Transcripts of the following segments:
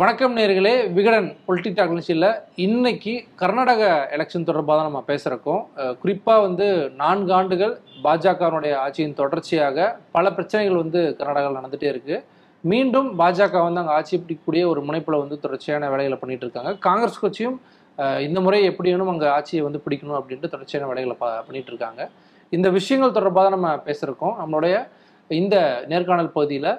வணக்கம் நேர்களே Vikatan politic talk நிகழ்ச்சியில் இன்னைக்கு கர்நாடக எலெக்ஷன் தொடர்பாக தான் நம்ம பேசுகிறோம் குறிப்பாக வந்து நான்கு ஆண்டுகள் பாஜகவினுடைய ஆட்சியின் தொடர்ச்சியாக பல பிரச்சனைகள் வந்து கர்நாடகாவில் நடந்துகிட்டே இருக்கு. மீண்டும் பாஜக வந்து அங்கே ஆட்சி பிடிக்கக்கூடிய ஒரு முனைப்பில் வந்து தொடர்ச்சியான வேலைகளை பண்ணிட்டு இருக்காங்க. காங்கிரஸ் கட்சியும் இந்த முறை எப்படி வேணும் அங்கே ஆட்சியை வந்து பிடிக்கணும் அப்படின்ட்டு தொடர்ச்சியான வேலைகளை ப பண்ணிட்டு இருக்காங்க. இந்த விஷயங்கள் தொடர்பாக தான் நம்ம பேசுகிறோம் நம்மளுடைய இந்த நேர்காணல் பகுதியில்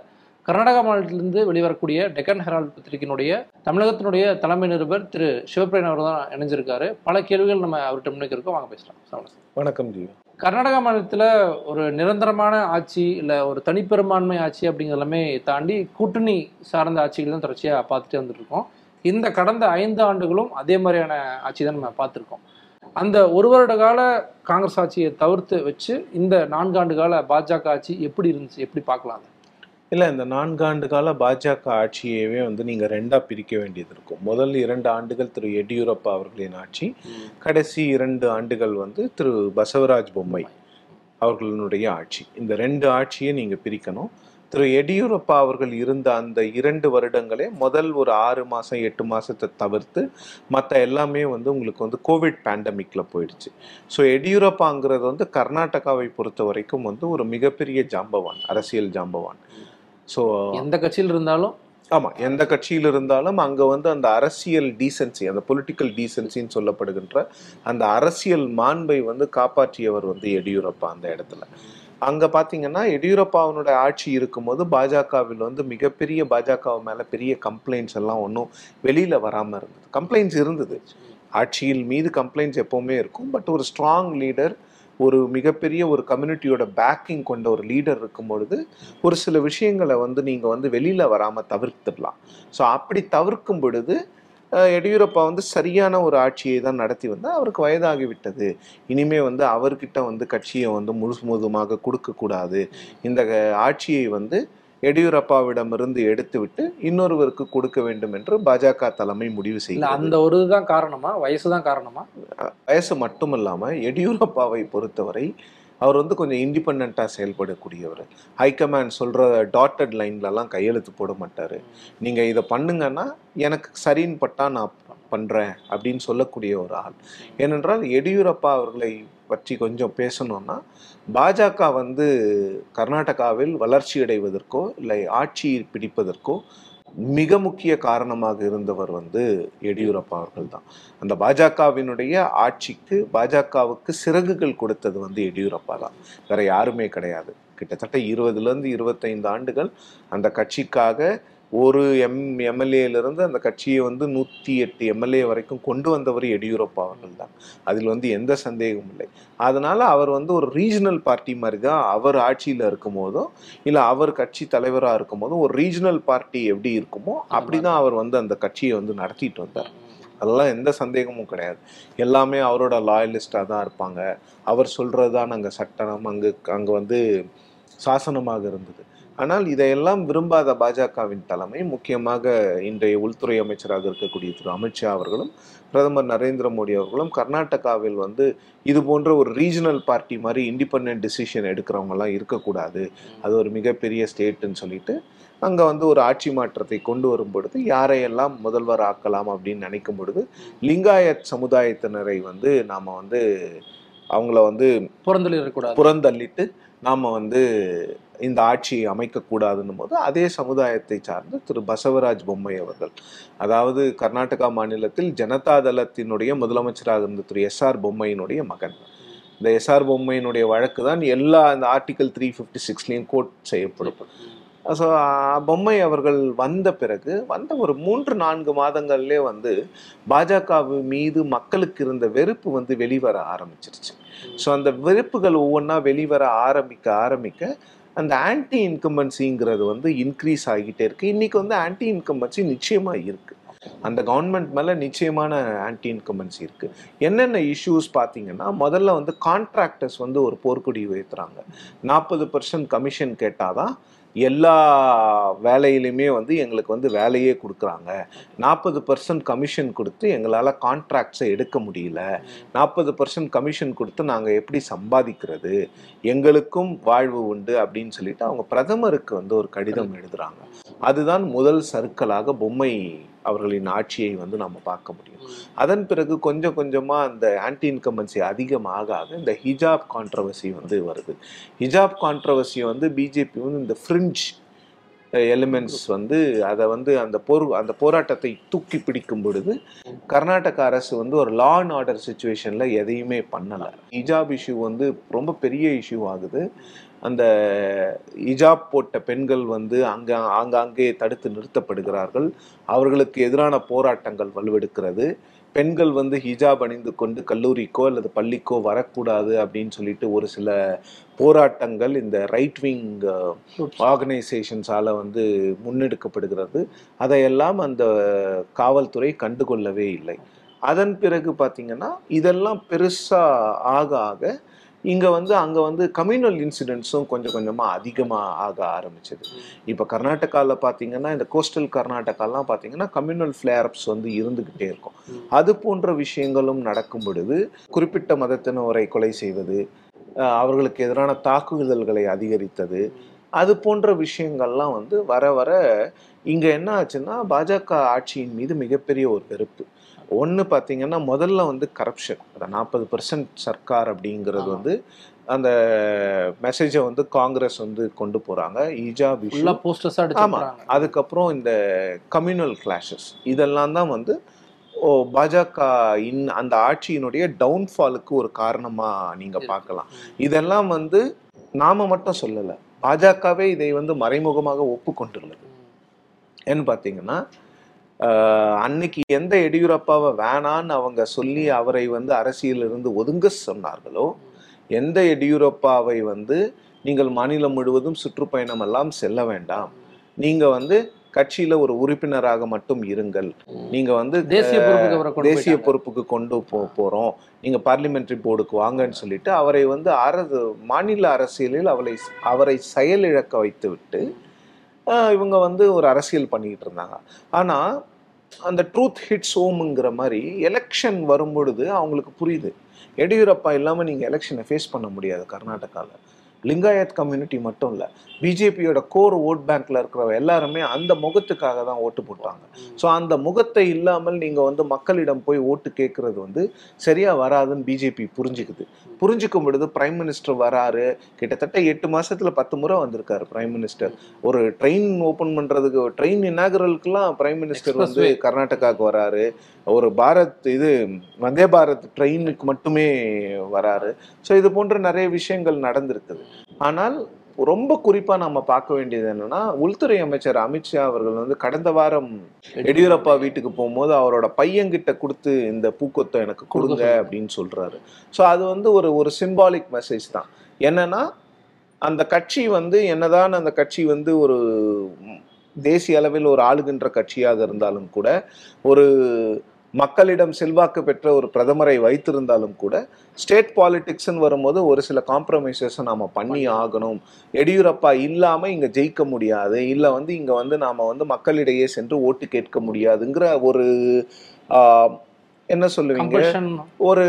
கர்நாடகா மாநிலத்திலிருந்து வெளிவரக்கூடிய டெக்கன் ஹெரால்ட் பத்திரிகையினுடைய தமிழகத்தினுடைய தலைமை நிருபர் திரு சிவபிரியன் அவர் தான் இணைஞ்சிருக்காரு. பல கேள்விகள் நம்ம அவர்கிட்ட முன்வைக்கிறோம் வாங்க பேசலாம். வணக்கம். ஜீவா கர்நாடகா மாநிலத்தில் ஒரு நிரந்தரமான ஆட்சி இல்லை ஒரு தனிப்பெரும்பான்மை ஆட்சி அப்படிங்கிற எல்லாமே தாண்டி கூட்டணி சார்ந்த ஆட்சிகள் தான் தொடர்ச்சியாக பார்த்துட்டே வந்துட்டு இருக்கோம் இந்த கடந்த ஐந்து ஆண்டுகளும் அதே மாதிரியான ஆட்சி தான் நம்ம பார்த்துருக்கோம். அந்த ஒரு வருட கால காங்கிரஸ் ஆட்சியை தவிர்த்து வச்சு இந்த நான்காண்டு கால பாஜக ஆட்சி எப்படி இருந்துச்சு? எப்படி பார்க்கலாம் அதை? இல்லை இந்த நான்காண்டு கால பாஜக ஆட்சியவே வந்து நீங்கள் ரெண்டாக பிரிக்க வேண்டியது இருக்கும். முதல் இரண்டு ஆண்டுகள் திரு எடியூரப்பா அவர்களின் ஆட்சி. கடைசி இரண்டு ஆண்டுகள் வந்து திரு பசவராஜ் பொம்மை அவர்களுடைய ஆட்சி. இந்த ரெண்டு ஆட்சியை நீங்கள் பிரிக்கணும். திரு எடியூரப்பா அவர்கள் இருந்த அந்த இரண்டு வருடங்களே முதல் ஒரு ஆறு மாதம் எட்டு மாதத்தை தவிர்த்து மற்ற எல்லாமே வந்து உங்களுக்கு வந்து கோவிட் பேண்டமிக்கில் போயிடுச்சு. ஸோ எடியூரப்பாங்கிறது வந்து கர்நாடகாவை பொறுத்த வரைக்கும் வந்து ஒரு மிகப்பெரிய ஜாம்பவான் அரசியல் ஜாம்பவான். ஸோ எந்த கட்சியில் இருந்தாலும்? ஆமாம் எந்த கட்சியில் இருந்தாலும் அங்கே வந்து அந்த அரசியல் டீசன்சி அந்த பொலிட்டிக்கல் டீசன்சின்னு சொல்லப்படுகின்ற அந்த அரசியல் மாண்பை வந்து காப்பாற்றியவர் வந்து எடியூரப்பா அந்த இடத்துல. அங்கே பார்த்தீங்கன்னா எடியூரப்பாவினோட ஆட்சி இருக்கும்போது பாஜகவில் வந்து மிகப்பெரிய பாஜக மேலே பெரிய கம்ப்ளைண்ட்ஸ் எல்லாம் ஒன்றும் வெளியில் வராமல் இருந்தது. கம்ப்ளைண்ட்ஸ் இருந்தது. ஆட்சியில் மீது கம்ப்ளைண்ட்ஸ் எப்போவுமே இருக்கும். பட் ஒரு ஸ்ட்ராங் லீடர் ஒரு மிகப்பெரிய ஒரு கம்யூனிட்டியோட பேக்கிங் கொண்ட ஒரு லீடர் இருக்கும் பொழுது ஒரு சில விஷயங்களை வந்து நீங்கள் வந்து வெளியில் வராமல் தவிர்த்துடலாம். ஸோ அப்படி தவிர்க்கும் பொழுது எடியூரப்பா வந்து சரியான ஒரு ஆட்சியை தான் நடத்தி வந்தால் அவருக்கு வயதாகி விட்டது. இனிமே வந்து அவர்கிட்ட வந்து கட்சியை வந்து முழுசு முழுதுமாக கொடுக்கக்கூடாது. இந்த ஆட்சியை வந்து எடியூரப்பாவிடமிருந்து எடுத்துவிட்டு இன்னொருவருக்கு கொடுக்க வேண்டும் என்று பாஜக தலைமை முடிவு செய்கிறது. அந்த ஒரு இதுதான் காரணமா? வயசு தான் காரணமா? வயசு மட்டும் இல்லாமல் எடியூரப்பாவை பொறுத்தவரை அவர் வந்து கொஞ்சம் இண்டிபெண்ட்டாக செயல்படக்கூடியவர். ஹைகமாண்ட் சொல்கிற டாட்டட் லைன்லலாம் கையெழுத்து போட மாட்டார். நீங்கள் இதை பண்ணுங்கன்னா எனக்கு சரின்னு பட்டா நான் பண்ணுறேன் அப்படின்னு சொல்லக்கூடிய ஒரு ஆள். ஏனென்றால் எடியூரப்பா அவர்களை பற்றி கொஞ்சம் பேசணும்னா பாஜக வந்து கர்நாடகாவில் வளர்ச்சி அடைவதற்கோ இல்லை ஆட்சி பிடிப்பதற்கோ மிக முக்கிய காரணமாக இருந்தவர் வந்து எடியூரப்பா அவர்கள் தான் அந்த பாஜகவினுடைய ஆட்சிக்கு பாஜகவுக்கு சிறகுகள் கொடுத்தது வந்து எடியூரப்பா தான் வேற யாருமே கிடையாது. கிட்டத்தட்ட இருபதுலேருந்து இருபத்தைந்து ஆண்டுகள் அந்த கட்சிக்காக ஒரு எம் எம்எல்ஏலேருந்து அந்த கட்சியை வந்து நூற்றி எட்டு எம்எல்ஏ வரைக்கும் கொண்டு வந்தவர் எடியூரப்பா அவர்கள் தான் அதில் வந்து எந்த சந்தேகமும் இல்லை. அதனால் அவர் வந்து ஒரு ரீஜனல் பார்ட்டி மாதிரி தான் அவர் ஆட்சியில் இருக்கும் போதும் இல்லை அவர் கட்சி தலைவராக இருக்கும் போதும் ஒரு ரீஜனல் பார்ட்டி எப்படி இருக்குமோ அப்படி தான் அவர் வந்து அந்த கட்சியை வந்து நடத்திட்டு வந்தார். அதெல்லாம் எந்த சந்தேகமும் கிடையாது. எல்லாமே அவரோட லாயலிஸ்டாக தான் இருப்பாங்க. அவர் சொல்கிறது தான் அங்கே சட்டம் அங்கே அங்கே வந்து சாசனமாக இருந்தது. ஆனால் இதையெல்லாம் விரும்பாத பாஜகவின் தலைமை முக்கியமாக இன்றைய உள்துறை அமைச்சராக இருக்கக்கூடிய திரு. அமித்ஷா அவர்களும் பிரதமர் நரேந்திர மோடி அவர்களும் கர்நாடகாவில் வந்து இது போன்ற ஒரு ரீஜனல் பார்ட்டி மாதிரி இண்டிபெண்ட் டிசிஷன் எடுக்கிறவங்கலாம் இருக்கக்கூடாது. அது ஒரு மிகப்பெரிய ஸ்டேட்டுன்னு சொல்லிட்டு அங்கே வந்து ஒரு ஆட்சி மாற்றத்தை கொண்டு வரும் பொழுது யாரையெல்லாம் முதல்வர் ஆக்கலாம் அப்படின்னு நினைக்கும் பொழுது லிங்காயத் சமுதாயத்தினரை வந்து நாம் வந்து அவங்கள வந்து புறந்தள்ளி இருக்கக்கூடாது புறந்தள்ளிட்டு நாம் வந்து இந்த ஆட்சியை அமைக்கக்கூடாதுன்னும் போது அதே சமுதாயத்தை சார்ந்து திரு பசவராஜ் பொம்மை அவர்கள். அதாவது கர்நாடகா மாநிலத்தில் ஜனதா தளத்தினுடைய முதலமைச்சராக இருந்த திரு எஸ்ஆர் பொம்மையினுடைய மகன். இந்த எஸ்ஆர் பொம்மையினுடைய வழக்கு தான் எல்லா இந்த ஆர்டிகல் த்ரீ ஃபிஃப்டி சிக்ஸ்லேயும் கோட் செய்யப்படும். ஸோ பொம்மை அவர்கள் வந்த பிறகு வந்த ஒரு மூன்று நான்கு மாதங்கள்லே வந்து பாஜக மீது மக்களுக்கு இருந்த வெறுப்பு வந்து வெளிவர ஆரம்பிச்சிருச்சு. ஸோ அந்த வெறுப்புகள் ஒவ்வொன்றா வெளிவர ஆரம்பிக்க ஆரம்பிக்க அந்த ஆன்டி இன்கம்பன்சிங்கிறது வந்து இன்க்ரீஸ் ஆகிட்டே இருக்குது இன்றைக்கி வந்து ஆன்டி இன்கம்பன்சி நிச்சயமாக இருக்குது அந்த கவர்மெண்ட் மேலே நிச்சயமான ஆன்டி இன்கம்பன்சி இருக்குது என்னென்ன இஷ்யூஸ் பார்த்தீங்கன்னா முதல்ல வந்து கான்ட்ராக்டர்ஸ் வந்து ஒரு போர்க்கொடி உயர்த்துறாங்க. நாற்பது பர்சன்ட் கமிஷன் கேட்டால் தான் எல்லா வேலையிலுமே வந்து எங்களுக்கு வந்து வேலையே கொடுக்குறாங்க. நாற்பது பர்சன்ட் கமிஷன் கொடுத்து எங்களால் கான்ட்ராக்ட்ஸை எடுக்க முடியல. நாற்பது பர்சன்ட் கமிஷன் கொடுத்து நாங்கள் எப்படி சம்பாதிக்கிறது? எங்களுக்கும் வாழ்வு உண்டு அப்படின்னு சொல்லிட்டு அவங்க பிரதமருக்கு வந்து ஒரு கடிதம் எழுதுறாங்க. அதுதான் முதல் சர்க்கலாக பொம்மை அவர்களின் ஆட்சியை வந்து நம்ம பார்க்க முடியும். அதன் பிறகு கொஞ்சம் கொஞ்சமாக அந்த ஆன்டி இன்கம்பன்சி அதிகமாக ஆக இந்த ஹிஜாப் கான்ட்ரவர்சி வந்து வருது. ஹிஜாப் கான்ட்ரவர்சி வந்து பிஜேபி வந்து இந்த ஃப்ரிஞ்ச் எலிமெண்ட்ஸ் வந்து அதை வந்து அந்த போர் அந்த போராட்டத்தை தூக்கி பிடிக்கும் பொழுது கர்நாடக அரசு வந்து ஒரு லா அண்ட் ஆர்டர் சுச்சுவேஷனில் எதையுமே பண்ணலை. ஹிஜாப் இஷ்யூ வந்து ரொம்ப பெரிய இஷ்யூ ஆகுது. அந்த ஹிஜாப் போட்ட பெண்கள் வந்து அங்க ஆங்காங்கே தடுத்து நிறுத்தப்படுகிறார்கள். அவர்களுக்கு எதிரான போராட்டங்கள் வலுவெடுக்கிறது. பெண்கள் வந்து ஹிஜாப் அணிந்து கொண்டு கல்லூரிக்கோ அல்லது பள்ளிக்கோ வரக்கூடாது அப்படின்னு சொல்லிட்டு ஒரு சில போராட்டங்கள் இந்த ரைட் விங் ஆர்கனைசேஷன்ஸால வந்து முன்னெடுக்கப்படுகிறது. அதையெல்லாம் அந்த காவல்துறை கண்டுகொள்ளவே இல்லை. அதன் பிறகு பார்த்தீங்கன்னா இதெல்லாம் பெருசா ஆக ஆக இங்க வந்து அங்க வந்து கம்யூனல் இன்சிடென்ட்ஸும் கொஞ்சம் கொஞ்சமா அதிகமா ஆக ஆரம்பிச்சது. இப்போ கர்நாடகாவில் பார்த்தீங்கன்னா இந்த கோஸ்டல் கர்நாடகாலாம் பார்த்தீங்கன்னா கம்யூனல் ஃபிளேர்ப்ஸ் வந்து இருந்துகிட்டே இருக்கும். அது போன்ற விஷயங்களும் நடக்கும் பொழுது குறிப்பிட்ட மதத்தினரை கொலை செய்வது அவர்களுக்கு எதிரான தாக்குதல்களை அதிகரித்தது அது போன்ற விஷயங்கள்லாம் வந்து வர வர இங்க என்ன ஆச்சுன்னா பாஜக ஆட்சியின் மீது மிகப்பெரிய ஒரு வெறுப்பு. ஒன்று பார்த்தீங்கன்னா முதல்ல வந்து கரப்ஷன் அந்த நாற்பது பர்சன்ட் சர்க்கார் அப்படிங்கிறது. வந்து அந்த மெசேஜை வந்து காங்கிரஸ் வந்து கொண்டு issue. ஃபுல்லா போஸ்டர்ஸ் ஆமா. அடிச்சிருக்காங்க அதுக்கப்புறம் இந்த கம்யூனல் கிளாஷஸ் இதெல்லாம் தான் வந்து ஓ பாஜக இன் அந்த ஆட்சியினுடைய டவுன்ஃபாலுக்கு ஒரு காரணமா நீங்க இருக்கு. பார்க்கலாம். இதெல்லாம் வந்து நாம மட்டும் சொல்லல. பாஜகவே இதை வந்து மறைமுகமாக ஒப்புக்கொண்டுள்ளது. ஏன்னு பார்த்தீங்கன்னா அன்னைக்கு எந்த எடியூரப்பாவை வேணான்னு அவங்க சொல்லி அவரை வந்து அரசியலிருந்து ஒதுங்க சொன்னார்களோ எந்த எடியூரப்பாவை வந்து நீங்கள் மாநிலம் முழுவதும் சுற்றுப்பயணம் எல்லாம் செல்ல வேண்டாம். நீங்க வந்து கட்சியில ஒரு உறுப்பினராக மட்டும் இருங்கள். நீங்க வந்து தேசிய பொறுப்புக்கு அவரை கொண்டு தேசிய. பொறுப்புக்கு கொண்டு போ போறோம். நீங்க பார்லிமெண்டரி போர்டுக்கு வாங்கன்னு சொல்லிட்டு அவரை வந்து அரசு மாநில அரசியலில் அவளை அவரை செயலிழக்க வைத்து விட்டு இவங்க வந்து ஒரு அரசியல் பண்ணிக்கிட்டு இருந்தாங்க. ஆனால் அந்த ட்ரூத் ஹிட்ஸ் ஹோம்ங்கிற மாதிரி எலெக்ஷன் வரும்பொழுது அவங்களுக்கு புரியுது. எடியூரப்பா இல்லாமல் நீங்கள் எலெக்ஷனை ஃபேஸ் பண்ண முடியாது கர்நாடகாவில் லிங்காயத் கம்யூனிட்டி மட்டும் இல்லை பிஜேபியோட கோர் ஓட் பேங்க்ல இருக்கிற எல்லாருமே அந்த முகத்துக்காக தான் ஓட்டு போட்டாங்க. ஸோ அந்த முகத்தை இல்லாமல் நீங்கள் வந்து மக்களிடம் போய் ஓட்டு கேட்கறது வந்து சரியா வராதுன்னு பிஜேபி புரிஞ்சுக்குது. புரிஞ்சுக்கும் பொழுது பிரைம் மினிஸ்டர் வராரு. கிட்டத்தட்ட எட்டு மாசத்துல பத்து முறை வந்திருக்காரு பிரைம் மினிஸ்டர். ஒரு ட்ரெயின் ஓபன் பண்றதுக்கு ட்ரெயின் இனாகரலுக்குலாம் பிரைம் மினிஸ்டர் வந்து. கர்நாடகாவுக்கு வராரு. ஒரு பாரத் இது வந்தே பாரத் ட்ரெயினுக்கு மட்டுமே வராரு. ஸோ இது போன்ற நிறைய விஷயங்கள் நடந்திருக்குது. ஆனால் ரொம்ப குறிப்பா நம்ம பார்க்க வேண்டியது என்னன்னா உள்துறை அமைச்சர் அமித்ஷா அவர்கள் வந்து கடந்த வாரம் எடியூரப்பா வீட்டுக்கு போகும்போது அவரோட பையன்கிட்ட கொடுத்து இந்த பூக்கொத்தை எனக்கு கொடுங்க. அப்படின்னு சொல்றாரு ஸோ அது வந்து ஒரு ஒரு சிம்பாலிக் மெசேஜ் தான் என்னன்னா அந்த கட்சி வந்து என்னதான் அந்த கட்சி வந்து ஒரு தேசிய அளவில் ஒரு ஆளுகின்ற கட்சியாக இருந்தாலும் கூட ஒரு மக்களிடம் செல்வாக்கு பெற்ற ஒரு பிரதமரை வைத்திருந்தாலும் கூட ஸ்டேட் பாலிடிக்ஸ்னு வரும்போது ஒரு சில காம்ப்ரமைசஸை நாம பண்ணி ஆகணும். எடியூரப்பா இல்லாம இங்க ஜெயிக்க முடியாது. இல்ல வந்து இங்க வந்து நாம வந்து மக்களிடையே சென்று ஓட்டு கேட்க முடியாதுங்கிற ஒரு என்ன சொல்லுவீங்க? ஒரு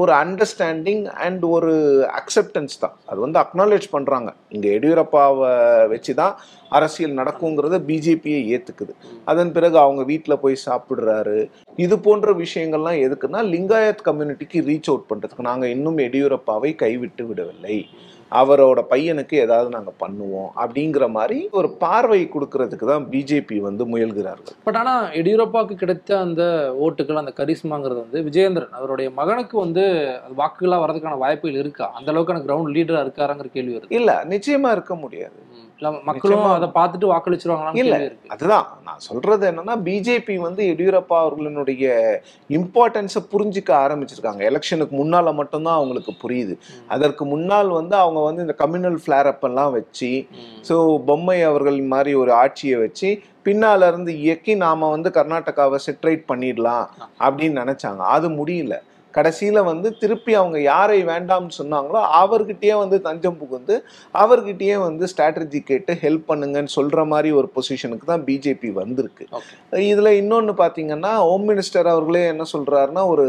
ஒரு அண்டர்ஸ்டாண்டிங் அண்ட் ஒரு அக்செப்டன்ஸ் தான். அது வந்து அக்னாலேஜ் பண்ணுறாங்க இங்கே எடியூரப்பாவை வச்சு தான் அரசியல் நடக்குங்கிறத பிஜேபியை ஏற்றுக்குது அதன் பிறகு அவங்க வீட்டில் போய் சாப்பிட்றாரு. இது போன்ற விஷயங்கள்லாம் எதுக்குன்னா லிங்காயத் கம்யூனிட்டிக்கு ரீச் அவுட் பண்ணுறதுக்கு நாங்கள் இன்னும் எடியூரப்பாவை கைவிட்டு விடவில்லை. அவரோட பையனுக்கு ஏதாவது நாங்க பண்ணுவோம் அப்படிங்கிற மாதிரி ஒரு பார்வை கொடுக்கறதுக்கு தான் பிஜேபி வந்து முயல்கிறார்கள். பட் ஆனா எடியூரப்பாவுக்கு கிடைத்த அந்த ஓட்டுகள் அந்த கரிஸ்மாங்கிறது வந்து விஜயேந்திரன் அவருடைய மகனுக்கு வந்து அது வாக்குகளா வரதுக்கான வாய்ப்புகள் இருக்கா? அந்த அளவுக்கான கிரவுண்ட் லீடரா இருக்காராங்கிற கேள்வி வருது. இல்ல நிச்சயமா இருக்க முடியாது. மக்களும். அதை பார்த்துட்டு வாக்களிச்சிருவாங்களான்னு இல்ல. அதுதான். நான் சொல்றது என்னன்னா பிஜேபி வந்து எடியூரப்பா அவர்களினுடைய இம்பார்ட்டன்ஸை புரிஞ்சுக்க ஆரம்பிச்சிருக்காங்க. எலெக்ஷனுக்கு முன்னால மட்டும்தான் அவங்களுக்கு புரியுது. அதற்கு முன்னால் வந்து அவங்க வந்து இந்த கம்யூனல் ஃபிளேர் அப் எல்லாம் வச்சு. ஸோ பொம்மை அவர்கள் மாதிரி ஒரு ஆட்சியை வச்சு பின்னால இருந்து இயக்கி நாம வந்து கர்நாடகாவை செட்ரேட் பண்ணிடலாம் அப்படின்னு நினைச்சாங்க. அது முடியல. கடைசியில வந்து திருப்பி அவங்க யாரை வேண்டாம்னு சொன்னாங்களோ அவர்கிட்டயே வந்து தஞ்சம் புகுந்து அவர்கிட்டயே வந்து ஸ்ட்ராட்டஜி கேட்டு ஹெல்ப் பண்ணுங்கன்னு சொல்ற மாதிரி ஒரு பொசிஷனுக்கு தான் பிஜேபி வந்திருக்கு. இதுல இன்னொன்னு பாத்தீங்கன்னா ஹோம் மினிஸ்டர் அவர்களே என்ன சொல்றாருன்னா ஒரு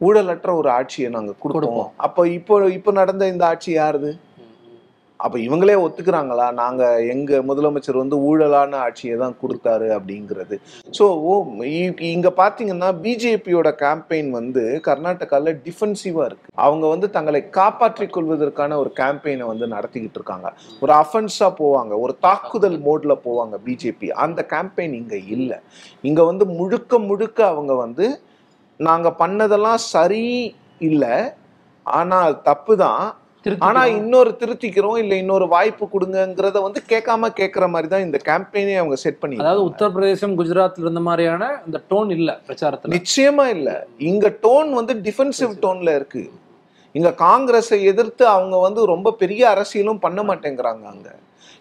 ஊழலற்ற ஒரு ஆட்சியை நாங்க கொடுப்போம் கொடுப்போம். அப்போ இப்போ இப்போ நடந்த இந்த ஆட்சி யாருது அப்போ இவங்களே ஒத்துக்கிறாங்களா? நாங்கள் எங்கள் முதலமைச்சர் வந்து ஊழலான ஆட்சியை தான் கொடுத்தாரு அப்படிங்கிறது. ஸோ இங்கே பார்த்தீங்கன்னா பிஜேபியோட கேம்பெயின் வந்து கர்நாடகாவில் டிஃபென்சிவாக இருக்குது அவங்க வந்து தங்களை காப்பாற்றிக் கொள்வதற்கான ஒரு கேம்பெயினை வந்து நடத்திக்கிட்டு இருக்காங்க. ஒரு அஃபென்ஸாக போவாங்க. ஒரு தாக்குதல் மோடில் போவாங்க பிஜேபி. அந்த கேம்பெயின் இங்கே இல்லை. இங்கே வந்து முழுக்க முழுக்க அவங்க வந்து நாங்கள் பண்ணதெல்லாம் சரி இல்லை. ஆனால் தப்பு தான். ஆனா இன்னொரு திருத்திக்கிறோம் இல்ல இன்னொரு வாய்ப்பு கொடுங்கங்கிறத வந்து கேட்காம கேட்கற மாதிரி தான் இந்த கேம்பெயினே அவங்க செட் பண்ணி அதாவது உத்தரப்பிரதேசம் குஜராத்ல இருந்த மாதிரியான இந்த டோன் இல்ல பிரச்சாரத்துல. நிச்சயமா இல்ல. இங்க டோன் வந்து டிஃபென்சிவ் டோன்ல இருக்கு. இங்க காங்கிரஸை எதிர்த்து அவங்க வந்து ரொம்ப பெரிய அரசியலும் பண்ண மாட்டேங்கிறாங்க அங்க.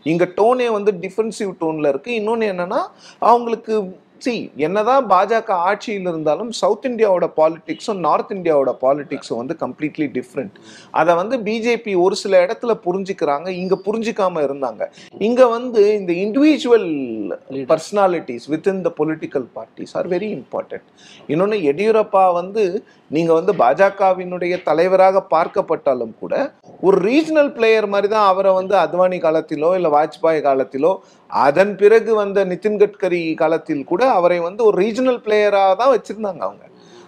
இங்க டோனே வந்து டிஃபென்சிவ் டோன்ல இருக்கு. இன்னொன்னு என்னன்னா அவங்களுக்கு சி என்னதான் பாஜக ஆட்சியில் இருந்தாலும் சவுத் இந்தியாவோட பாலிடிக்ஸும் நார்த் இந்தியாவோட பாலிடிக்ஸும் வந்து கம்ப்ளீட்லி டிஃப்ரெண்ட் அதை வந்து பிஜேபி ஒரு சில இடத்துல புரிஞ்சுக்கிறாங்க இங்க புரிஞ்சுக்காம இருந்தாங்க. இங்க வந்து இந்த individual personalities within the political parties are very important இன்னொன்று எடியூரப்பா வந்து நீங்க வந்து பாஜகவினுடைய தலைவராக பார்க்கப்பட்டாலும் கூட ஒரு ரீஜனல் பிளேயர் மாதிரி தான் அவரை வந்து அத்வானி காலத்திலோ இல்லை வாஜ்பாய் காலத்திலோ அதன் பிறகு வந்த நிதின் கட்கரி காலத்தில் கூட அவரை வந்து ஒரு ரீஜனல் பிளேயராக தான் வச்சிருந்தாங்க அவங்க.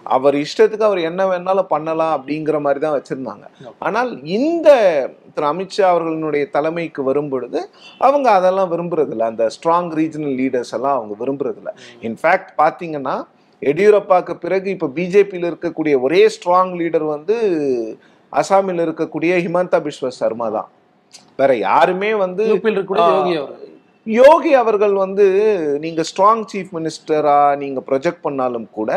அவர் இஷ்டத்துக்கு அவர் என்ன வேணாலும் பண்ணலாம் அப்படிங்கிற மாதிரி தான் வச்சிருந்தாங்க. ஆனால் இந்த திரு அமித்ஷா அவர்களுடைய தலைமைக்கு வரும் பொழுது அவங்க அதெல்லாம் விரும்புறதில்ல. அந்த ஸ்ட்ராங் ரீஜனல் லீடர்ஸ் எல்லாம் அவங்க விரும்புறதில்ல. இன்ஃபேக்ட் பார்த்தீங்கன்னா எடியூரப்பாக்கு பிறகு இப்போ பிஜேபியில் இருக்கக்கூடிய ஒரே ஸ்ட்ராங் லீடர் வந்து அசாமில் இருக்கக்கூடிய ஹிமந்தா பிஸ்வ சர்மா தான். வேற யாருமே வந்து யோகி அவர்கள் வந்து நீங்கள் ஸ்ட்ராங் சீஃப் மினிஸ்டராக நீங்கள் ப்ரொஜெக்ட் பண்ணாலும் கூட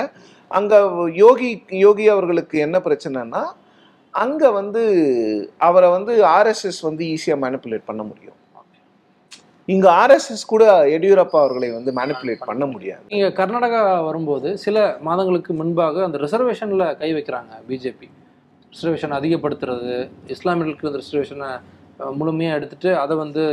அங்கே யோகி யோகி அவர்களுக்கு என்ன பிரச்சனைனா அங்கே வந்து அவரை வந்து ஆர்எஸ்எஸ் வந்து ஈஸியாக மேனிப்புலேட் பண்ண முடியும். இங்கே ஆர்எஸ்எஸ் கூட எடியூரப்பா அவர்களை வந்து மேனிப்புலேட் பண்ண முடியாது. நீங்கள் கர்நாடகா வரும்போது சில மாதங்களுக்கு முன்பாக அந்த ரிசர்வேஷனில் கை வைக்கிறாங்க பிஜேபி ரிசர்வேஷன் அதிகப்படுத்துறது இஸ்லாமியர்களுக்கு இந்த ரிசர்வேஷனை முழுமையாக எடுத்துட்டு அதை வந்து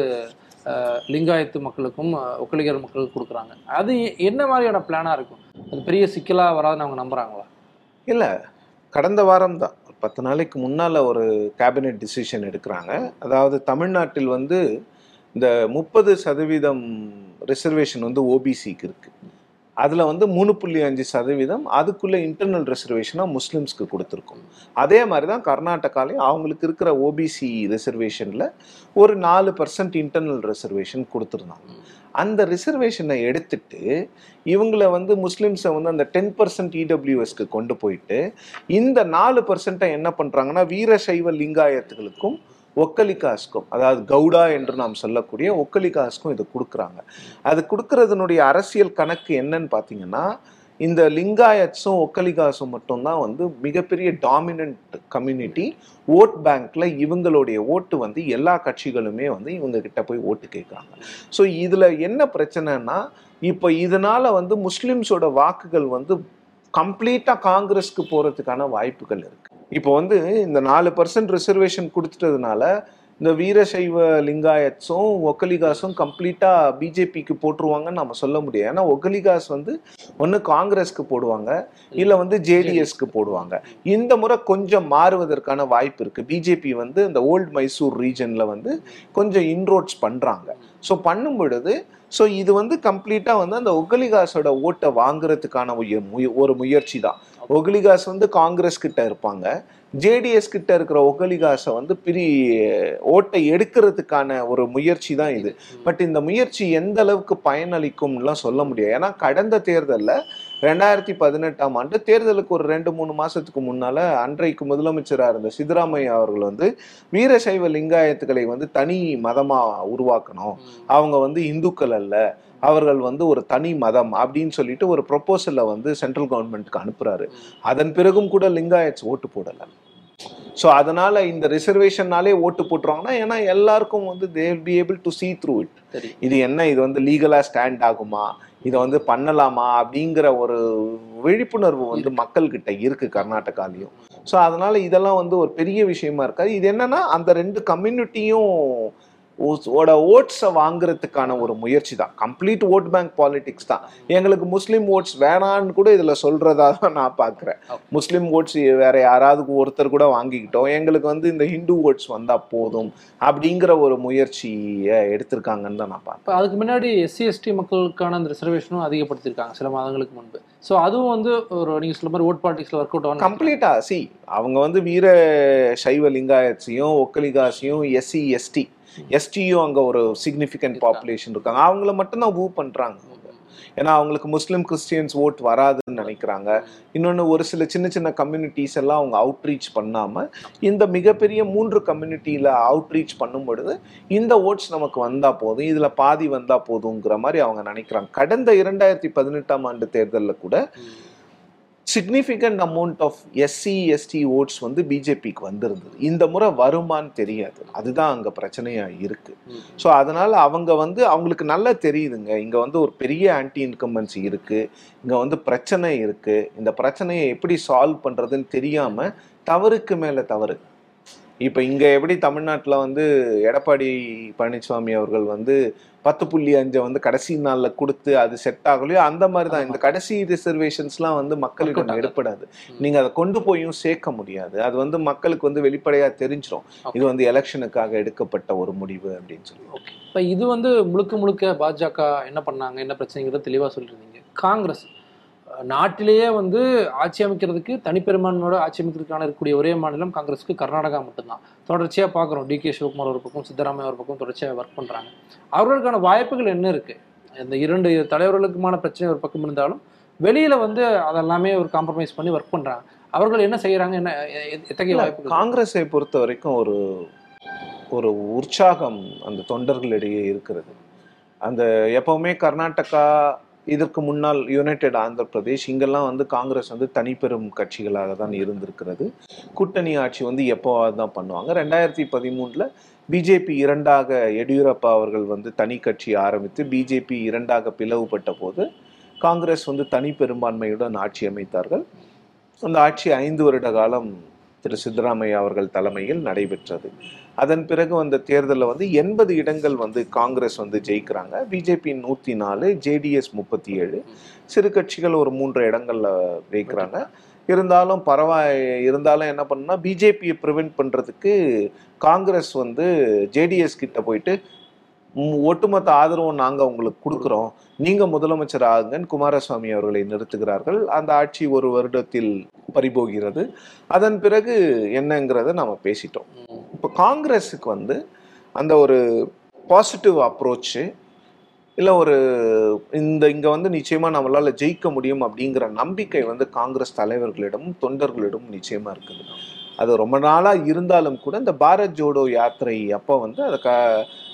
லிங்காயத்து மக்களுக்கும் ஒக்கலிகர் மக்களுக்கும் கொடுக்குறாங்க. அது என்ன மாதிரியான பிளானாக இருக்கும்? அது பெரிய சிக்கலாக வராதுன்னு அவங்க நம்புறாங்களா? இல்லை. கடந்த வாரம் தான் பத்து நாளைக்கு முன்னால் ஒரு கேபினெட் டிசிஷன் எடுக்கிறாங்க. அதாவது தமிழ்நாட்டில் வந்து இந்த முப்பது சதவீதம் ரிசர்வேஷன் வந்து ஓபிசிக்கு இருக்குது அதில் வந்து மூணு புள்ளி அஞ்சு சதவீதம் அதுக்குள்ளே இன்டர்னல் ரிசர்வேஷனாக முஸ்லீம்ஸ்க்கு கொடுத்துருக்கோம். அதே மாதிரி தான் கர்நாடகாலையும் அவங்களுக்கு இருக்கிற ஓபிசி ரிசர்வேஷனில் ஒரு நாலு பர்சன்ட் இன்டர்னல் ரிசர்வேஷன் கொடுத்துருந்தாங்க. அந்த ரிசர்வேஷனை எடுத்துட்டு இவங்கள வந்து முஸ்லீம்ஸை வந்து அந்த டென் பர்சன்ட் இடபிள்யூஎஸ்க்கு கொண்டு போயிட்டு இந்த நாலு பர்சன்ட்டை என்ன பண்ணுறாங்கன்னா வீரசைவ லிங்காயத்துகளுக்கும் ஒக்கலிகாஸ்க்கும் அதாவது கவுடா என்று நாம் சொல்லக்கூடிய ஒக்கலிகாஸ்க்கும் இது கொடுக்குறாங்க. அது கொடுக்கறதுனுடைய அரசியல் கணக்கு என்னன்னு பார்த்தீங்கன்னா இந்த லிங்காயட்ஸும் ஒக்கலிகாஸும் மட்டும்தான் வந்து மிகப்பெரிய டாமினன்ட் கம்யூனிட்டி ஓட் பேங்க்ல இவங்களுடைய ஓட்டு வந்து எல்லா கட்சிகளுமே வந்து இவங்க கிட்ட போய் ஓட்டு கேட்குறாங்க. ஸோ இதில் என்ன பிரச்சனைனா இப்போ இதனால வந்து முஸ்லிம்ஸோட வாக்குகள் வந்து கம்ப்ளீட்டாக காங்கிரஸ்க்கு போகிறதுக்கான வாய்ப்புகள் இருக்கு. இப்போ வந்து இந்த நாலு பர்சன்ட் ரிசர்வேஷன் கொடுத்துட்டதுனால இந்த வீரசைவ லிங்காயட்ஸும் ஒக்கலிகாஸும் கம்ப்ளீட்டா பிஜேபிக்கு போட்டுருவாங்கன்னு நம்ம சொல்ல முடியாது. ஏன்னா ஒக்கலிகாஸ் வந்து ஒன்று காங்கிரஸ்க்கு போடுவாங்க இல்லை வந்து ஜேடிஎஸ்க்கு போடுவாங்க. இந்த முறை கொஞ்சம் மாறுவதற்கான வாய்ப்பு இருக்கு. பிஜேபி வந்து இந்த ஓல்டு மைசூர் ரீஜன்ல வந்து கொஞ்சம் இன்ரோட்ஸ் பண்றாங்க. ஸோ பண்ணும் பொழுது ஸோ இது வந்து கம்ப்ளீட்டாக வந்து அந்த ஒகலிகாஸோட ஓட்டை வாங்குறதுக்கான ஒரு முயற்சி தான். ஒகலிகாஸ் வந்து காங்கிரஸ் கிட்ட இருப்பாங்க. ஜேடிஎஸ் கிட்ட இருக்கிற ஒகலிகாஸை வந்து பிரி ஓட்டை எடுக்கிறதுக்கான ஒரு முயற்சி தான் இது. பட் இந்த முயற்சி எந்த அளவுக்கு பயனளிக்கும்லாம் சொல்ல முடியாது. ஏன்னா கடந்த தேர்தலில் ரெண்டாயிரத்தி பதினெட்டாம் ஆண்டு தேர்தலுக்கு ஒரு ரெண்டு மூணு மாசத்துக்கு முன்னால அன்றைக்கு முதலமைச்சராக இருந்த சித்தராமையா அவர்கள் வந்து வீரசைவ லிங்காயத்துக்களை வந்து தனி மதமா உருவாக்கணும். அவங்க வந்து இந்துக்கள் அல்ல. அவர்கள் வந்து ஒரு தனி மதம் அப்படின்னு சொல்லிட்டு ஒரு ப்ரொபோசலை வந்து சென்ட்ரல் கவர்மெண்ட்டுக்கு அனுப்புறாரு. அதன் பிறகும் கூட லிங்காயட்ஸ் ஓட்டு போடலை. ஸோ அதனால இந்த ரிசர்வேஷன்னாலே ஓட்டு போட்டுருவாங்கன்னா ஏன்னா எல்லாருக்கும் வந்து they be able to see through it இது என்ன? இது வந்து லீகலாக ஸ்டாண்ட் ஆகுமா? இதை வந்து பண்ணலாமா அப்படிங்கிற ஒரு விழிப்புணர்வு வந்து மக்கள்கிட்ட இருக்கு கர்நாடகாலையும். ஸோ அதனால இதெல்லாம் வந்து ஒரு பெரிய விஷயமா இருக்காது. இது என்னன்னா அந்த ரெண்டு கம்யூனிட்டியும் ஓட ஓட்ஸை வாங்குறதுக்கான ஒரு முயற்சி தான். கம்ப்ளீட் ஓட் பேங்க் பாலிடிக்ஸ் தான். எங்களுக்கு முஸ்லீம் ஓட்ஸ் வேணான்னு கூட இதில் சொல்றதா தான் நான் பார்க்குறேன் முஸ்லீம் ஓட்ஸ் வேற யாராவது ஒருத்தர் கூட வாங்கிக்கிட்டோம். எங்களுக்கு வந்து இந்த ஹிந்து ஓட்ஸ் வந்தா போதும் அப்படிங்கிற ஒரு முயற்சியை எடுத்திருக்காங்கன்னு தான் நான் இப்போ அதுக்கு முன்னாடி எஸ்சி எஸ்டி மக்களுக்கான அந்த ரிசர்வேஷனும் அதிகப்படுத்தியிருக்காங்க சில மாதங்களுக்கு முன்பு. ஸோ அதுவும் வந்து ஒரு நீங்கள் சொல்ல மாதிரி ஓட் பாலிட்டிக்ஸில் ஒர்க் அவுட் ஆகும் கம்ப்ளீட்டா சி அவங்க வந்து வீர சைவ லிங்காயத்ஸையும் ஒக்கலிகாஸையும் எஸ்சி எஸ்டி எஸ்டியும் அங்க ஒரு சிக்னிஃபிகண்ட் பாப்புலேஷன் இருக்காங்க. அவங்கள மட்டும் தான் மூவ் பண்றாங்க. ஏன்னா அவங்களுக்கு முஸ்லீம் கிறிஸ்டியன்ஸ் ஓட் வராதுன்னு நினைக்கிறாங்க. இன்னொன்று ஒரு சில சின்ன சின்ன கம்யூனிட்டிஸ் எல்லாம் அவங்க அவுட்ரீச் பண்ணாம இந்த மிகப்பெரிய மூன்று கம்யூனிட்டியில அவுட்ரீச் பண்ணும் பொழுது இந்த ஓட்ஸ் நமக்கு வந்தா போதும் இதுல பாதி வந்தா போதுங்கிற மாதிரி அவங்க நினைக்கிறாங்க. கடந்த இரண்டாயிரத்தி பதினெட்டாம் ஆண்டு தேர்தலில் கூட significant amount of SC ST votes வந்து பிஜேபிக்கு வந்திருந்தது. இந்த முறை வருமான்னு தெரியாது. அதுதான் அங்கே பிரச்சனையா இருக்கு. ஸோ அதனால அவங்க வந்து அவங்களுக்கு நல்லா தெரியுதுங்க. இங்க வந்து ஒரு பெரிய ஆன்டி இன்கம்பன்சி இருக்கு. இங்க வந்து பிரச்சனை இருக்கு. இந்த பிரச்சனையை எப்படி சால்வ் பண்றதுன்னு தெரியாம தவறுக்கு மேல தவறு. இப்போ இங்க எப்படி தமிழ்நாட்டுல வந்து எடப்பாடி பழனிசாமி அவர்கள் வந்து பத்து புள்ளி அஞ்சை வந்து கடைசி நாள்ல கொடுத்து அது செட் ஆகலையோ அந்த மாதிரி தான் இந்த கடைசி ரிசர்வேஷன்ஸ்லாம் வந்து மக்களிடம் எடுப்படாது. நீங்க அதை கொண்டு போயும் சேர்க்க முடியாது. அது வந்து மக்களுக்கு வந்து வெளிப்படையா தெரிஞ்சிடும் இது வந்து எலெக்ஷனுக்காக எடுக்கப்பட்ட ஒரு முடிவு அப்படின்னு சொல்லி. இப்போ இது வந்து முழுக்க முழுக்க பாஜக என்ன பண்ணாங்க? என்ன பிரச்சனைங்கிறத தெளிவாக சொல்லியிருந்தீங்க காங்கிரஸ். நாட்டிலேயே வந்து ஆட்சி அமைக்கிறதுக்கு தனிப்பெரும்பான்மையோட ஆட்சி அமைக்கிறதுக்கான இருக்கக்கூடிய ஒரே மாநிலம் காங்கிரஸுக்கு கர்நாடகா மட்டும்தான். தொடர்ச்சியாக பார்க்குறோம். டி கே சிவகுமார் ஒரு பக்கம் சித்தராமையா ஒரு பக்கம் தொடர்ச்சியாக ஒர்க் பண்ணுறாங்க அவர்களுக்கான வாய்ப்புகள் என்ன இருக்கு? இந்த இரண்டு தலைவர்களுக்குமான பிரச்சனை ஒரு பக்கம் இருந்தாலும் வெளியில வந்து அதெல்லாமே ஒரு காம்ப்ரமைஸ் பண்ணி ஒர்க் பண்றாங்க. அவர்கள் என்ன செய்யறாங்க? என்ன எத்தகைய வாய்ப்புகள் காங்கிரஸை பொறுத்த வரைக்கும் ஒரு ஒரு உற்சாகம் அந்த தொண்டர்களிடையே இருக்கிறது. அந்த எப்பவுமே கர்நாடகா இதற்கு முன்னால் யுனைடெட் ஆந்திர பிரதேஷ் இங்கெல்லாம் வந்து காங்கிரஸ் வந்து தனிப்பெரும் கட்சிகளாக தான் இருந்திருக்கிறது. கூட்டணி ஆட்சி வந்து எப்போவாது தான் பண்ணுவாங்க. ரெண்டாயிரத்தி பதிமூணில் பிஜேபி இரண்டாக எடியூரப்பா அவர்கள் வந்து தனி கட்சி ஆரம்பித்து பிஜேபி இரண்டாக பிளவுபட்ட போது காங்கிரஸ் வந்து தனி பெரும்பான்மையுடன் ஆட்சி அமைத்தார்கள். அந்த ஆட்சி ஐந்து வருட காலம் திரு சித்தராமையா அவர்கள் தலைமையில் நடைபெற்றது. அதன் பிறகு வந்த தேர்தலில் வந்து எண்பது இடங்கள் வந்து காங்கிரஸ் வந்து ஜெயிக்கிறாங்க. பிஜேபி நூற்றி நாலு ஜேடிஎஸ் முப்பத்தி ஏழு சிறு கட்சிகள் ஒரு மூன்று இடங்களில் ஜெயிக்கிறாங்க. இருந்தாலும் பரவாய் இருந்தாலும் என்ன பண்ணுன்னா பிஜேபியை ப்ரிவென்ட் பண்ணுறதுக்கு காங்கிரஸ் வந்து ஜேடிஎஸ் கிட்ட போயிட்டு ஒட்டுமொத்த ஆதரவும் நாங்கள் உங்களுக்கு கொடுக்குறோம். நீங்கள் முதலமைச்சர் ஆகுங்கன்னு குமாரசுவாமி அவர்களை நிறுத்துகிறார்கள். அந்த ஆட்சி ஒரு வருடத்தில் பறிபோகிறது. அதன் பிறகு என்னங்கிறத நாம் பேசிட்டோம். இப்போ காங்கிரஸுக்கு வந்து அந்த ஒரு பாசிட்டிவ் அப்ரோச்சு இல்லை ஒரு இந்த இங்கே வந்து நிச்சயமாக நம்மளால் ஜெயிக்க முடியும் அப்படிங்கிற நம்பிக்கை வந்து காங்கிரஸ் தலைவர்களிடமும் தொண்டர்களிடமும் நிச்சயமாக இருக்குது. அது ரொம்ப நாளாக இருந்தாலும் கூட இந்த பாரத் ஜோடோ யாத்திரை அப்போ வந்து அதை க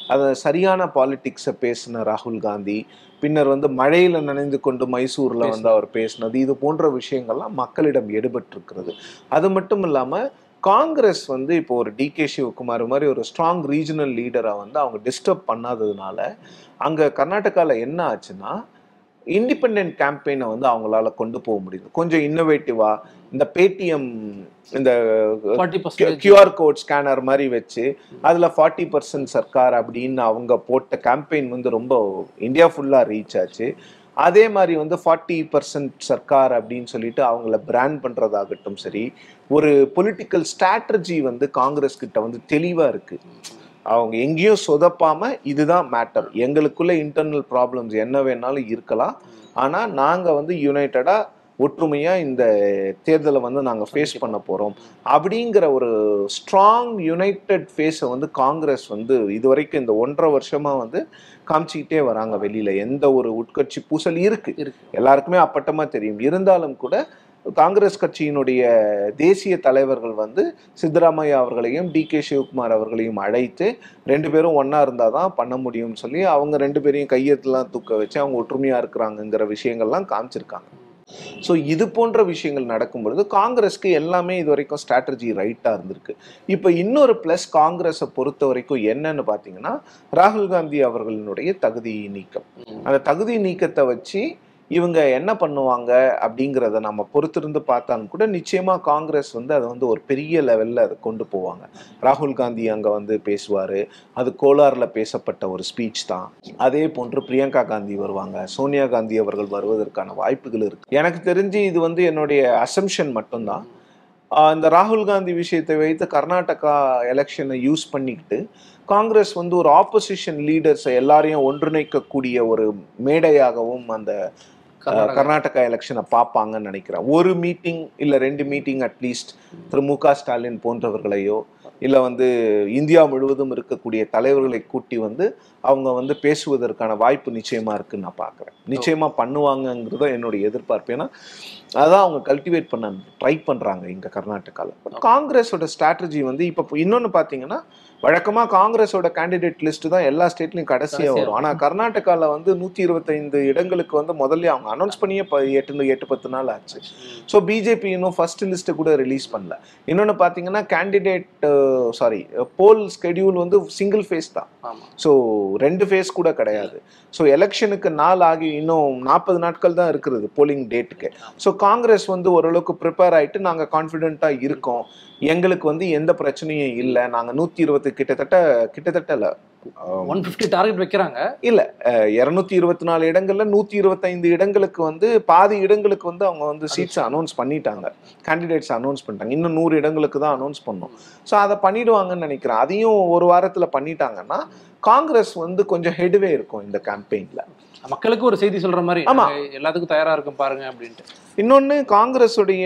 அதை சரியான பாலிடிக்ஸை பேசின ராகுல் காந்தி பின்னர் வந்து மழையில நனைந்து கொண்டு மைசூர்ல வந்து அவர் பேசினது. இது போன்ற விஷயங்கள்லாம் மக்களிடம் எடுபட்டிருக்கிறது. அது மட்டும் இல்லாம காங்கிரஸ் வந்து இப்போ ஒரு டி கே சிவகுமார் மாதிரி ஒரு ஸ்ட்ராங் ரீஜனல் லீடரை வந்து அவங்க டிஸ்டர்ப் பண்ணாததுனால அங்க கர்நாடகால என்ன ஆச்சுன்னா இண்டிபெண்ட் கேம்பெயினை வந்து அவங்களால கொண்டு போக முடியுது. கொஞ்சம் இன்னோவேட்டிவா இந்த பேடிஎம் இந்த கியூஆர் கோட் ஸ்கேனர் மாதிரி வச்சு அதில் ஃபார்ட்டி பர்சன்ட் சர்க்கார் அப்படின்னு அவங்க போட்ட கேம்பெயின் வந்து ரொம்ப இந்தியா ஃபுல்லாக ரீச் ஆச்சு. அதே மாதிரி வந்து ஃபார்ட்டி பர்சன்ட் சர்க்கார் அப்படின்னு சொல்லிட்டு அவங்கள பிராண்ட் பண்ணுறதாகட்டும் சரி ஒரு பொலிட்டிக்கல் ஸ்ட்ராட்டஜி வந்து காங்கிரஸ் கிட்ட வந்து தெளிவாக இருக்கு. அவங்க எங்கேயும் சொதப்பாம இதுதான் மேட்டர் எங்களுக்குள்ள இன்டர்னல் ப்ராப்ளம்ஸ் என்ன வேணாலும் இருக்கலாம். ஆனா நாங்க வந்து யுனைட்டடா ஒற்றுமையா இந்த தேர்தலை வந்து நாங்க ஃபேஸ் பண்ண போறோம். அப்படிங்கிற ஒரு ஸ்ட்ராங் யுனைடெட் ஃபேஸை வந்து காங்கிரஸ் வந்து இதுவரைக்கும் இந்த ஒன்றரை வருஷமா வந்து காமிச்சிக்கிட்டே வராங்க வெளியில. எந்த ஒரு உட்கட்சி பூசல் இருக்கு. இருக்கு. எல்லாருக்குமே அப்பட்டமா தெரியும். இருந்தாலும் கூட காங்கிரஸ் கட்சியினுடைய தேசிய தலைவர்கள் வந்து சித்தராமையா அவர்களையும் டி கே சிவகுமார் அவர்களையும் அழைத்து ரெண்டு பேரும் ஒண்ணா இருந்தால் தான் பண்ண முடியும்னு சொல்லி அவங்க ரெண்டு பேரையும் கையெழுத்துலாம் தூக்க வச்சு அவங்க ஒற்றுமையா இருக்கிறாங்கங்கிற விஷயங்கள்லாம் காமிச்சிருக்காங்க. ஸோ இது போன்ற விஷயங்கள் நடக்கும் பொழுது காங்கிரஸ்க்கு எல்லாமே இது வரைக்கும் ஸ்ட்ராட்டஜி ரைட்டாக இருந்திருக்கு. இப்போ இன்னொரு ப்ளஸ் காங்கிரஸை பொறுத்த வரைக்கும் என்னன்னு பார்த்தீங்கன்னா ராகுல் காந்தி அவர்களினுடைய தகுதி நீக்கம். அந்த தகுதி நீக்கத்தை வச்சு இவங்க என்ன பண்ணுவாங்க அப்படிங்கிறத நம்ம பொறுத்திருந்து பார்த்தாலும் கூட நிச்சயமாக காங்கிரஸ் வந்து அதை வந்து ஒரு பெரிய லெவலில் அதை கொண்டு போவாங்க. ராகுல் காந்தி அங்கே வந்து பேசுவார். அது கோலார்ல பேசப்பட்ட ஒரு ஸ்பீச் தான். அதே போன்று பிரியங்கா காந்தி வருவாங்க. சோனியா காந்தி அவர்கள் வருவதற்கான வாய்ப்புகள் இருக்குது எனக்கு தெரிஞ்சு இது வந்து என்னுடைய அசம்ஷன் மட்டும்தான். இந்த ராகுல் காந்தி விஷயத்தை வைத்து கர்நாடகா எலெக்ஷனை யூஸ் பண்ணிக்கிட்டு காங்கிரஸ் வந்து ஒரு ஆப்போசிஷன் லீடர்ஸை எல்லாரையும் ஒன்றிணைக்கக்கூடிய ஒரு மேடையாகவும் அந்த கர்நாடகா. எலெக்ஷனை பார்ப்பாங்கன்னு நினைக்கிறேன் ஒரு மீட்டிங் இல்லை ரெண்டு மீட்டிங் அட்லீஸ்ட் திரு மு க ஸ்டாலின் போன்றவர்களையோ இல்லை வந்து இந்தியா முழுவதும் இருக்கக்கூடிய தலைவர்களை கூட்டி வந்து அவங்க வந்து பேசுவதற்கான வாய்ப்பு நிச்சயமா இருக்குன்னு நான் பார்க்குறேன். நிச்சயமா பண்ணுவாங்கங்கிறத என்னுடைய எதிர்பார்ப்பு. ஏன்னா அதான் அவங்க கல்டிவேட் பண்ண ட்ரை பண்றாங்க இங்க கர்நாடகாவில் காங்கிரஸோட ஸ்ட்ராட்டஜி வந்து இப்போ இன்னொன்னு பார்த்தீங்கன்னா வழக்கமா காங்கிரஸோட கேண்டிடேட் லிஸ்ட் தான் எல்லா ஸ்டேட்லயும் கடைசியா கடைசியா வரும். ஆனா கர்நாடகால வந்து நூத்தி இருபத்தைந்து இடங்களுக்கு வந்து முதல்ல அவங்க அனௌன்ஸ் பண்ணியே ப- எட்டு எட்டு பத்து நாள் ஆச்சு. ஸோ பிஜேபி இன்னும் ஃபர்ஸ்ட் லிஸ்ட்டை கூட ரிலீஸ் பண்ணல. இன்னொன்று பார்த்தீங்கன்னா கேண்டிடேட் சாரி போல் ஸ்கெடியூல் வந்து சிங்கிள் ஃபேஸ் தான். ஸோ ரெண்டு ஃபேஸ் கூட கிடையாது. ஸோ எலெக்ஷனுக்கு நாள் ஆகி இன்னும் நாற்பது நாட்கள் தான் இருக்கிறது போலிங் டேட்டுக்கு ஸோ காங்கிரஸ் வந்து ஓரளவுக்கு ப்ரிப்பேர் ஆயிட்டு நாங்கள் கான்ஃபிடென்ட்டாக இருக்கோம். எங்களுக்கு வந்து எந்த பிரச்சனையும் இல்லை. நாங்கள் நூற்றி இருபது கிட்டத்தட்ட கிட்டத்தட்ட இல்லை. ஒன் பிப்டி டார்கெட் வைக்கிறாங்க. இரநூத்தி இருபத்தி நாலு இடங்கள்ல நூற்றி இருபத்தைந்து இடங்களுக்கு வந்து பாதி இடங்களுக்கு வந்து அவங்க வந்து சீட்ஸ் அனௌன்ஸ் பண்ணிட்டாங்க. கேண்டிடேட்ஸ் அனௌன்ஸ் பண்ணிட்டாங்க. இன்னும் நூறு இடங்களுக்கு தான் அனௌன்ஸ் பண்ணோம். ஸோ அதை பண்ணிடுவாங்கன்னு நினைக்கிறேன். அதையும் ஒரு வாரத்தில் பண்ணிட்டாங்கன்னா காங்கிரஸ் வந்து கொஞ்சம் ஹெட்வே இருக்கும் இந்த கேம்பெயின்ல மக்களுக்கு ஒரு செய்தி சொல்ற மாதிரி ஆமா. எல்லாத்துக்கும் தயாரா இருக்கும் பாருங்க அப்படின்ட்டு. இன்னொன்று காங்கிரஸுடைய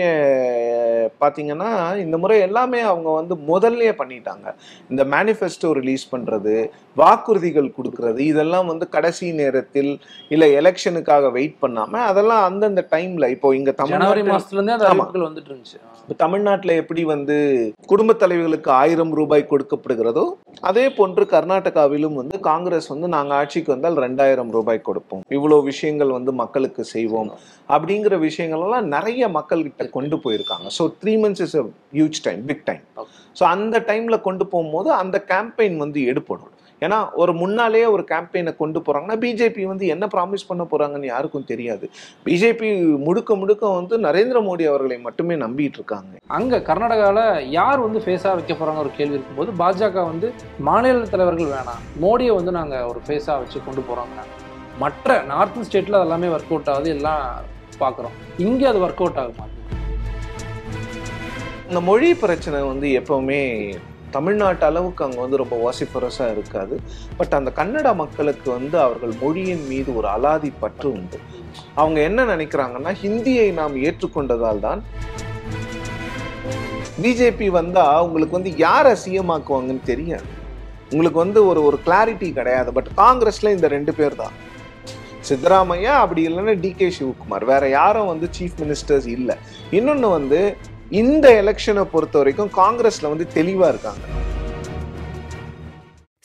பார்த்தீங்கன்னா இந்த முறை எல்லாமே அவங்க வந்து முதல்லயே பண்ணிட்டாங்க. இந்த மேனிஃபெஸ்டோ ரிலீஸ் பண்ணுறது வாக்குறுதிகள் கொடுக்கறது இதெல்லாம் வந்து கடைசி நேரத்தில் இல்லை எலெக்ஷனுக்காக வெயிட் பண்ணாமல் அதெல்லாம் அந்தந்த டைமில் இப்போ இங்கே ஜனவரி தமிழ்நாட்டில் மாசத்துல இருந்தே அந்த ஆமா. அறிவிப்புகள் வந்துட்டு இருந்துச்சு இப்ப தமிழ்நாட்டில் எப்படி வந்து குடும்பத் தலைவிகளுக்கு ஆயிரம் ரூபாய் கொடுக்கப்படுகிறதோ அதே போன்று கர்நாடகாவிலும் வந்து காங்கிரஸ் வந்து நாங்கள் ஆட்சிக்கு வந்தால் ரெண்டாயிரம் ரூபாய் கொடுப்போம். இவ்வளோ விஷயங்கள் வந்து மக்களுக்கு செய்வோம். அப்படிங்கிற விஷயங்கள் எல்லாம் நிறைய மக்கள்கிட்ட கொண்டு போயிருக்காங்க. So three months is a huge time big time. So அந்த டைம்ல கொண்டு போகும்போது அந்த கேம்பெயின் வந்து எடுப்படும். ஏன்னா ஒரு முன்னாலேயே ஒரு கேம்பெயினை கொண்டு போறாங்கன்னா பிஜேபி வந்து என்ன ப்ராமிஸ் பண்ண போறாங்கன்னு யாருக்கும் தெரியாது. பிஜேபி முழுக்க முழுக்க வந்து நரேந்திர மோடி அவர்களை மட்டுமே நம்பிட்டு இருக்காங்க. அங்க கர்நாடகால யார் வந்து ஃபேஸா வைக்க போறாங்க ஒரு கேள்வி இருக்கும்போது பாஜக வந்து மாநில தலைவர்கள் வேணாம். மோடியை வந்து நாங்க ஒரு ஃபேஸா வச்சு கொண்டு போறோங்க மற்ற நார்த் ஸ்டேட்ல அது எல்லாமே ஒர்க் அவுட் ஆகுது எல்லாம் பாக்குறோம் இங்கே அது ஒர்க் அவுட் ஆக மாட்டேங்குது இந்த மொழி பிரச்சனை வந்து எப்பவுமே தமிழ்நாட்டு அளவுக்கு அங்கே வந்து ரொம்ப வாசிப்பரஸாக இருக்காது. பட் அந்த கன்னட மக்களுக்கு வந்து அவர்கள் மொழியின் மீது ஒரு அலாதி பற்று உண்டு. அவங்க என்ன நினைக்கிறாங்கன்னா ஹிந்தியை நாம் ஏற்றுக்கொண்டதால் தான் பிஜேபி வந்தா உங்களுக்கு வந்து யாரை சிஎமாக்குவாங்கன்னு தெரியாது. உங்களுக்கு வந்து ஒரு ஒரு கிளாரிட்டி கிடையாது. பட் காங்கிரஸ்ல இந்த ரெண்டு பேர் தான். சித்தராமையா அப்படி இல்லைன்னா டி கே சிவகுமார். வேற யாரும் வந்து சீஃப் மினிஸ்டர்ஸ் இல்லை. இன்னொன்று வந்து இந்த எலெக்ஷனை பொறுத்த வரைக்கும் காங்கிரஸ்ல வந்து தெளிவா இருக்காங்க.